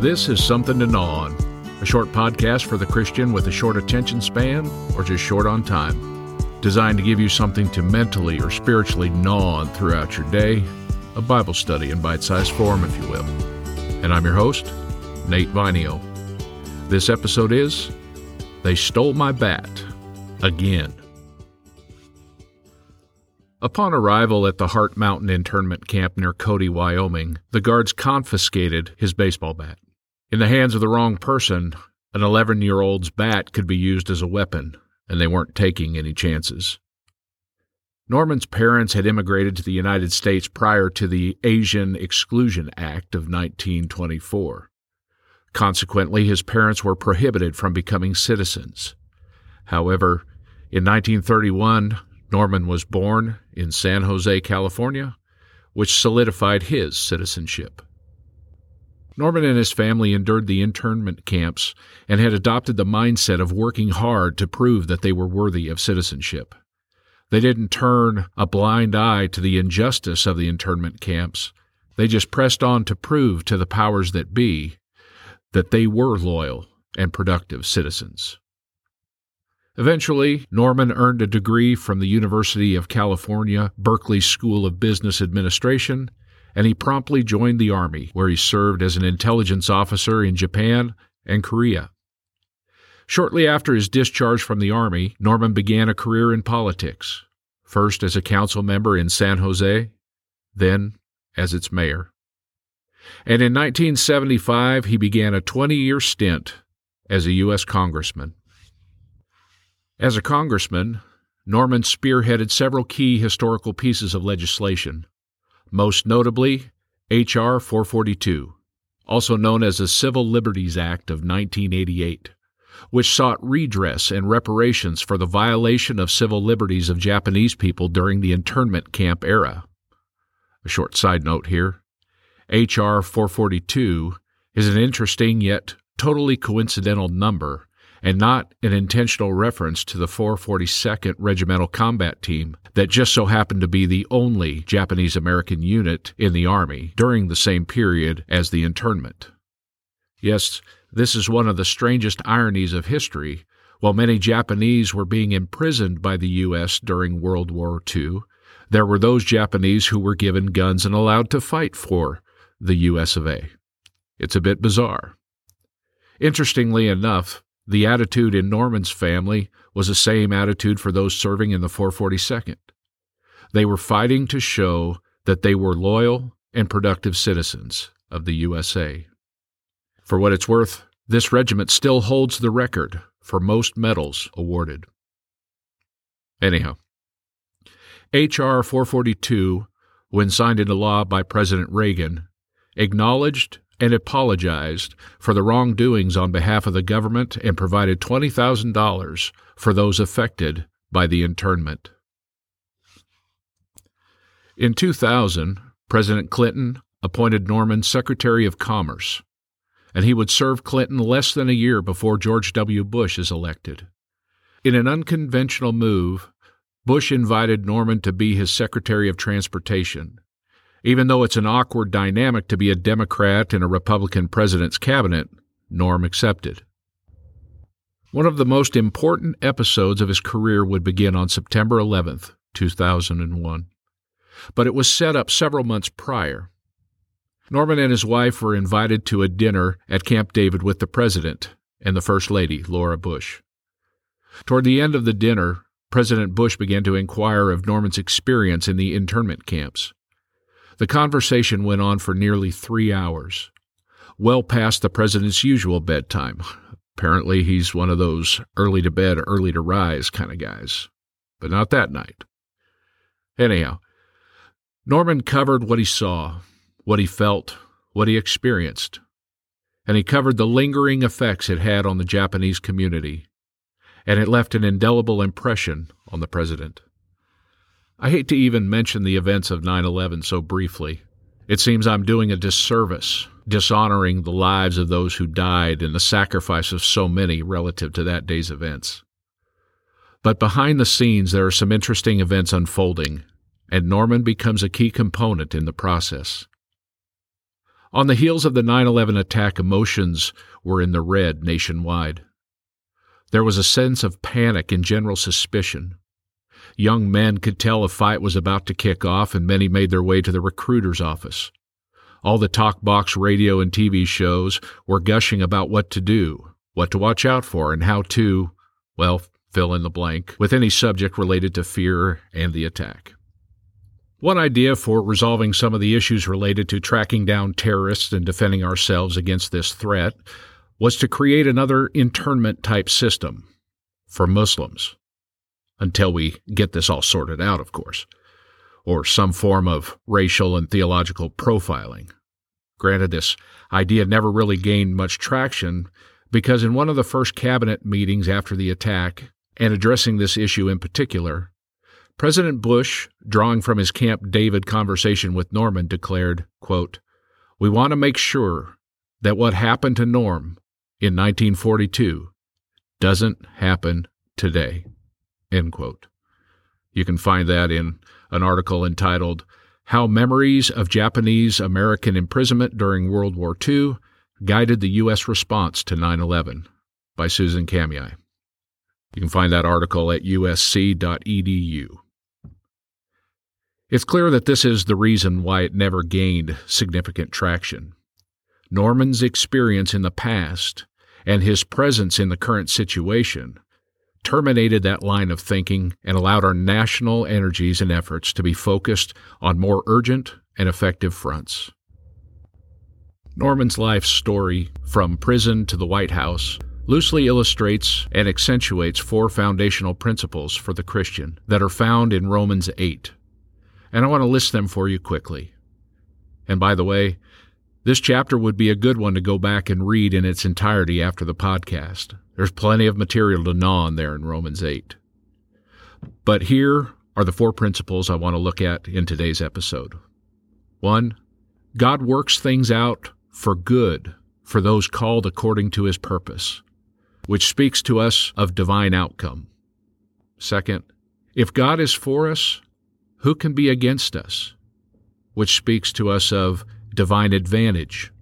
This is Something to Gnaw On, a short podcast for the Christian with a short attention span or just short on time. Designed to give you something to mentally or spiritually gnaw on throughout your day, a Bible study in bite sized form, if you will. And I'm your host, Nate Vinio. This episode is They Stole My Bat Again. Upon arrival at the Heart Mountain internment camp near Cody, Wyoming, the guards confiscated his baseball bat. In the hands of the wrong person, an 11 year old's bat could be used as a weapon, and they weren't taking any chances. Norman's parents had immigrated to the United States prior to the Asian Exclusion Act of 1924. Consequently, his parents were prohibited from becoming citizens. However, in 1931, Norman was born in San Jose, California, which solidified his citizenship. Norman and his family endured the internment camps and had adopted the mindset of working hard to prove that they were worthy of citizenship. They didn't turn a blind eye to the injustice of the internment camps. They just pressed on to prove to the powers that be that they were loyal and productive citizens. Eventually, Norman earned a degree from the University of California, Berkeley School of Business Administration, and he promptly joined the Army, where he served as an intelligence officer in Japan and Korea. Shortly after his discharge from the Army, Norman began a career in politics, first as a council member in San Jose, then as its mayor. And in 1975, he began a 20 year stint as a U.S. Congressman. As a congressman, Norman spearheaded several key historical pieces of legislation, most notably H.R. 442, also known as the Civil Liberties Act of 1988, which sought redress and reparations for the violation of civil liberties of Japanese people during the internment camp era. A short side note here H.R. 442 is an interesting yet totally coincidental number and not an intentional reference to the 442nd Regimental Combat Team that just so happened to be the only Japanese American unit in the Army during the same period as the internment. Yes, this is one of the strangest ironies of history. While many Japanese were being imprisoned by the U.S. during World War II, there were those Japanese who were given guns and allowed to fight for the U.S. of A. It's a bit bizarre. Interestingly enough, the attitude in Norman's family was the same attitude for those serving in the 442nd. They were fighting to show that they were loyal and productive citizens of the USA. For what it's worth, this regiment still holds the record for most medals awarded. Anyhow, H.R. 442, when signed into law by President Reagan, acknowledged and apologized for the wrongdoings on behalf of the government and provided $20,000 for those affected by the internment. In 2000, President Clinton appointed Norman Secretary of Commerce, and he would serve Clinton less than a year before George W. Bush is elected. In an unconventional move, Bush invited Norman to be his Secretary of Transportation, even though it's an awkward dynamic to be a Democrat in a Republican president's cabinet, Norm accepted. One of the most important episodes of his career would begin on September 11th, 2001. But it was set up several months prior. Norman and his wife were invited to a dinner at Camp David with the President and the First Lady, Laura Bush. Toward the end of the dinner, President Bush began to inquire of Norman's experience in the internment camps. The conversation went on for nearly three hours, well past the president's usual bedtime. Apparently, he's one of those early to bed, early to rise kind of guys, but not that night. Anyhow, Norman covered what he saw, what he felt, what he experienced, and he covered the lingering effects it had on the Japanese community, and it left an indelible impression on the president. I hate to even mention the events of 9 11 so briefly. It seems I'm doing a disservice, dishonoring the lives of those who died and the sacrifice of so many relative to that day's events. But behind the scenes, there are some interesting events unfolding, and Norman becomes a key component in the process. On the heels of the 9 11 attack, emotions were in the red nationwide. There was a sense of panic and general suspicion. Young men could tell a fight was about to kick off, and many made their way to the recruiter's office. All the talk box radio and TV shows were gushing about what to do, what to watch out for, and how to, well, fill in the blank, with any subject related to fear and the attack. One idea for resolving some of the issues related to tracking down terrorists and defending ourselves against this threat was to create another internment type system for Muslims. Until we get this all sorted out, of course. Or some form of racial and theological profiling. Granted, this idea never really gained much traction because in one of the first cabinet meetings after the attack, and addressing this issue in particular, President Bush, drawing from his Camp David conversation with Norman, declared, quote, We want to make sure that what happened to Norm in 1942 doesn't happen today. End quote. You can find that in an article entitled How Memories of Japanese American Imprisonment During World War II Guided the U.S. Response to 9 11 by Susan Kamei. You can find that article at usc.edu. It's clear that this is the reason why it never gained significant traction. Norman's experience in the past and his presence in the current situation terminated that line of thinking and allowed our national energies and efforts to be focused on more urgent and effective fronts. Norman's life story, from prison to the White House, loosely illustrates and accentuates four foundational principles for the Christian that are found in Romans 8 and I want to list them for you quickly. And by the way, this chapter would be a good one to go back and read in its entirety after the podcast. There's plenty of material to gnaw on there in Romans 8. But here are the four principles I want to look at in today's episode. One, God works things out for good for those called according to his purpose, which speaks to us of divine outcome. Second, if God is for us, who can be against us? Which speaks to us of divine advantage.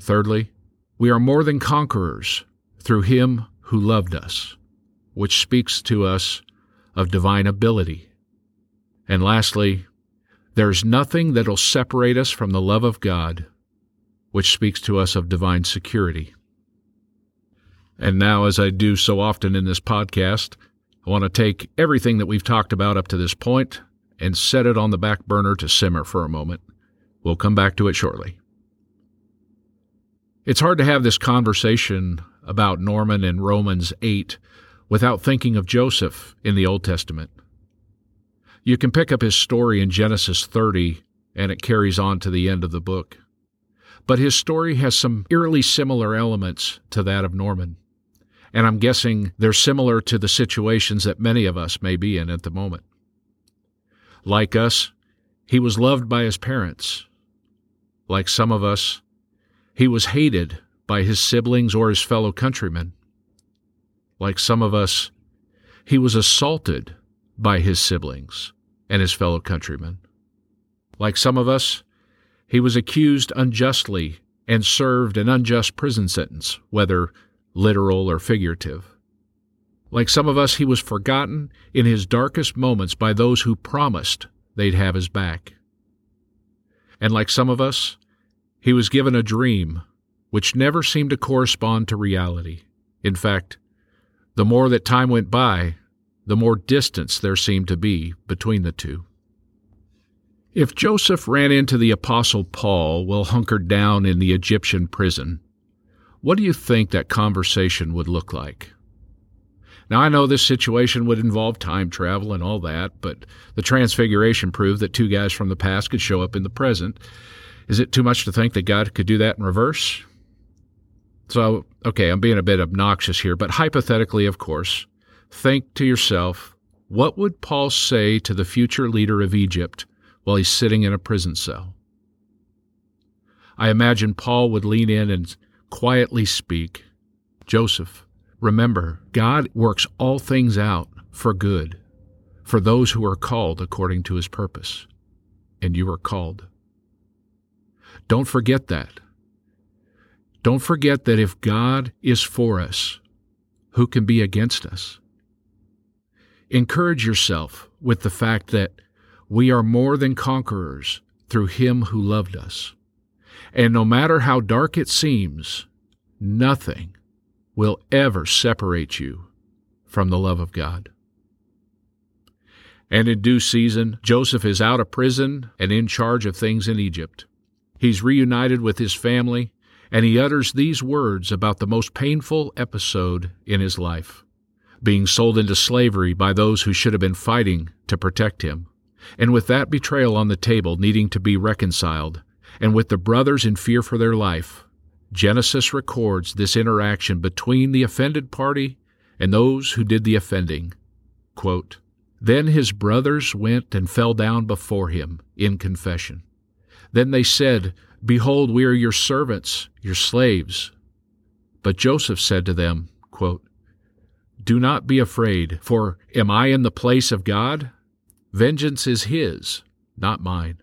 Thirdly, we are more than conquerors through Him who loved us, which speaks to us of divine ability. And lastly, there's nothing that'll separate us from the love of God, which speaks to us of divine security. And now, as I do so often in this podcast, I want to take everything that we've talked about up to this point and set it on the back burner to simmer for a moment. We'll come back to it shortly. It's hard to have this conversation about Norman and Romans 8 without thinking of Joseph in the Old Testament. You can pick up his story in Genesis 30, and it carries on to the end of the book. But his story has some eerily similar elements to that of Norman. And I'm guessing they're similar to the situations that many of us may be in at the moment. Like us, he was loved by his parents. Like some of us, he was hated by his siblings or his fellow countrymen. Like some of us, he was assaulted by his siblings and his fellow countrymen. Like some of us, he was accused unjustly and served an unjust prison sentence, whether literal or figurative. Like some of us, he was forgotten in his darkest moments by those who promised they'd have his back. And like some of us, he was given a dream which never seemed to correspond to reality. In fact, the more that time went by, the more distance there seemed to be between the two. If Joseph ran into the Apostle Paul while hunkered down in the Egyptian prison, what do you think that conversation would look like? Now, I know this situation would involve time travel and all that, but the Transfiguration proved that two guys from the past could show up in the present. Is it too much to think that God could do that in reverse? So, okay, I'm being a bit obnoxious here, but hypothetically, of course, think to yourself what would Paul say to the future leader of Egypt while he's sitting in a prison cell? I imagine Paul would lean in and quietly speak Joseph, Remember, God works all things out for good for those who are called according to his purpose. And you are called. Don't forget that. Don't forget that if God is for us, who can be against us? Encourage yourself with the fact that we are more than conquerors through Him who loved us. And no matter how dark it seems, nothing will ever separate you from the love of God. And in due season, Joseph is out of prison and in charge of things in Egypt. He's reunited with his family, and he utters these words about the most painful episode in his life being sold into slavery by those who should have been fighting to protect him. And with that betrayal on the table needing to be reconciled, and with the brothers in fear for their life, Genesis records this interaction between the offended party and those who did the offending. Quote, then his brothers went and fell down before him in confession. Then they said, Behold, we are your servants, your slaves. But Joseph said to them, quote, Do not be afraid, for am I in the place of God? Vengeance is his, not mine.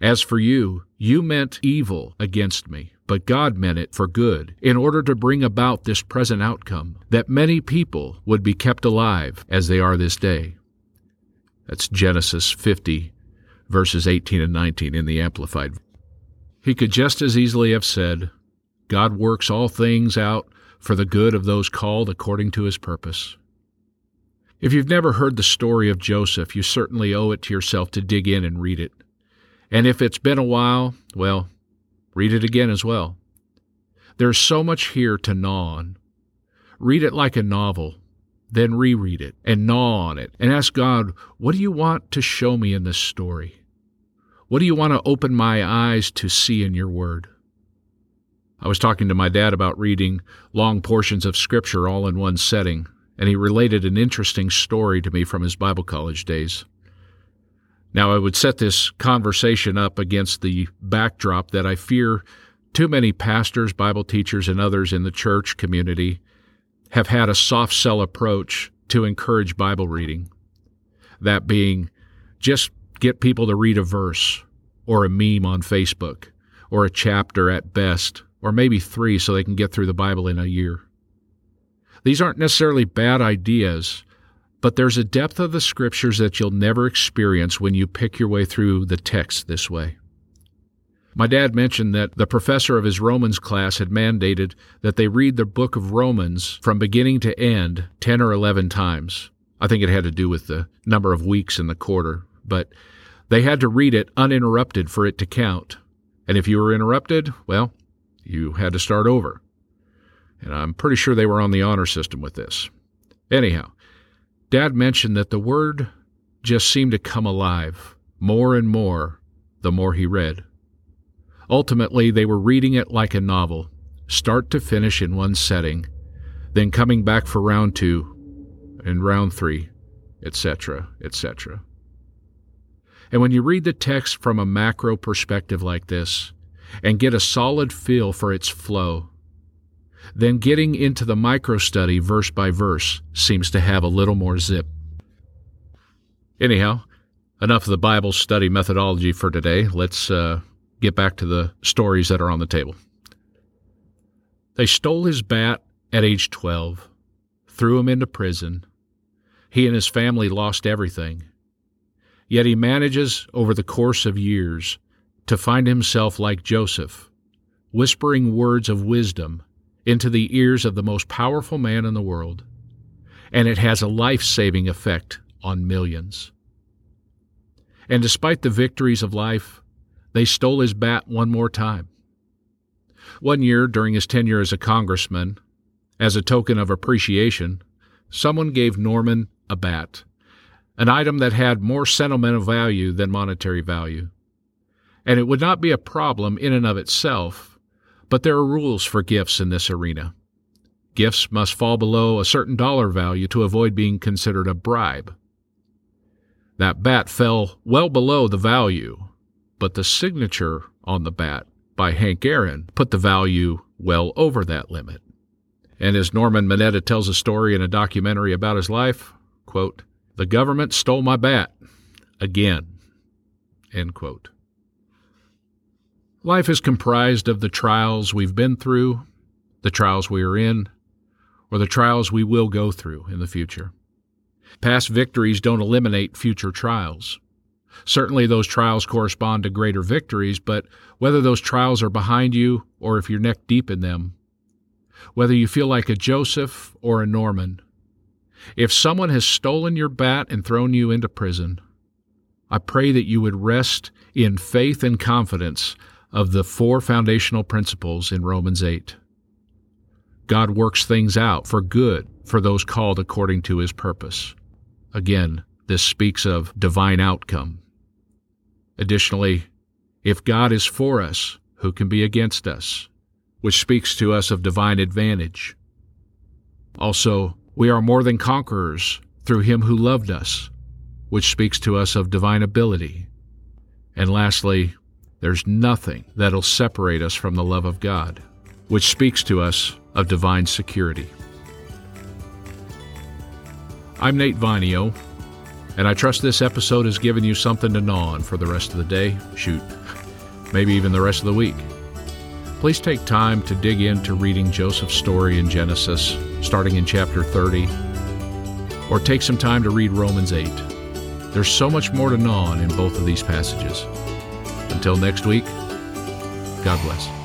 As for you, you meant evil against me, but God meant it for good, in order to bring about this present outcome, that many people would be kept alive as they are this day. That's Genesis 50, verses 18 and 19 in the Amplified. He could just as easily have said, God works all things out for the good of those called according to his purpose. If you've never heard the story of Joseph, you certainly owe it to yourself to dig in and read it. And if it's been a while, well, read it again as well. There's so much here to gnaw on. Read it like a novel, then reread it and gnaw on it and ask God, what do you want to show me in this story? What do you want to open my eyes to see in your word? I was talking to my dad about reading long portions of Scripture all in one setting, and he related an interesting story to me from his Bible college days. Now, I would set this conversation up against the backdrop that I fear too many pastors, Bible teachers, and others in the church community have had a soft sell approach to encourage Bible reading. That being, just get people to read a verse or a meme on Facebook or a chapter at best, or maybe three so they can get through the Bible in a year. These aren't necessarily bad ideas, but there's a depth of the scriptures that you'll never experience when you pick your way through the text this way. My dad mentioned that the professor of his Romans class had mandated that they read the book of Romans from beginning to end 10 or 11 times. I think it had to do with the number of weeks in the quarter, but they had to read it uninterrupted for it to count. And if you were interrupted, well, you had to start over. And I'm pretty sure they were on the honor system with this. Anyhow, Dad mentioned that the word just seemed to come alive more and more the more he read. Ultimately, they were reading it like a novel, start to finish in one setting, then coming back for round two and round three, etc., etc. And when you read the text from a macro perspective like this and get a solid feel for its flow, then getting into the micro study verse by verse seems to have a little more zip. Anyhow, enough of the Bible study methodology for today. Let's uh, get back to the stories that are on the table. They stole his bat at age 12, threw him into prison. He and his family lost everything. Yet he manages, over the course of years, to find himself like Joseph, whispering words of wisdom into the ears of the most powerful man in the world, and it has a life saving effect on millions. And despite the victories of life, they stole his bat one more time. One year, during his tenure as a congressman, as a token of appreciation, someone gave Norman a bat, an item that had more sentimental value than monetary value. And it would not be a problem in and of itself, but there are rules for gifts in this arena. Gifts must fall below a certain dollar value to avoid being considered a bribe. That bat fell well below the value, but the signature on the bat by Hank Aaron put the value well over that limit. And as Norman Mineta tells a story in a documentary about his life, quote, the government stole my bat again, end quote. Life is comprised of the trials we've been through, the trials we are in, or the trials we will go through in the future. Past victories don't eliminate future trials. Certainly, those trials correspond to greater victories, but whether those trials are behind you or if you're neck deep in them, whether you feel like a Joseph or a Norman, if someone has stolen your bat and thrown you into prison, I pray that you would rest in faith and confidence of the four foundational principles in Romans 8. God works things out for good for those called according to his purpose. Again, this speaks of divine outcome. Additionally, if God is for us, who can be against us? Which speaks to us of divine advantage. Also, we are more than conquerors through him who loved us, which speaks to us of divine ability. And lastly, there's nothing that'll separate us from the love of God, which speaks to us of divine security. I'm Nate Vinio, and I trust this episode has given you something to gnaw on for the rest of the day, shoot, maybe even the rest of the week. Please take time to dig into reading Joseph's story in Genesis, starting in chapter 30, or take some time to read Romans 8. There's so much more to gnaw on in both of these passages. Until next week, God bless.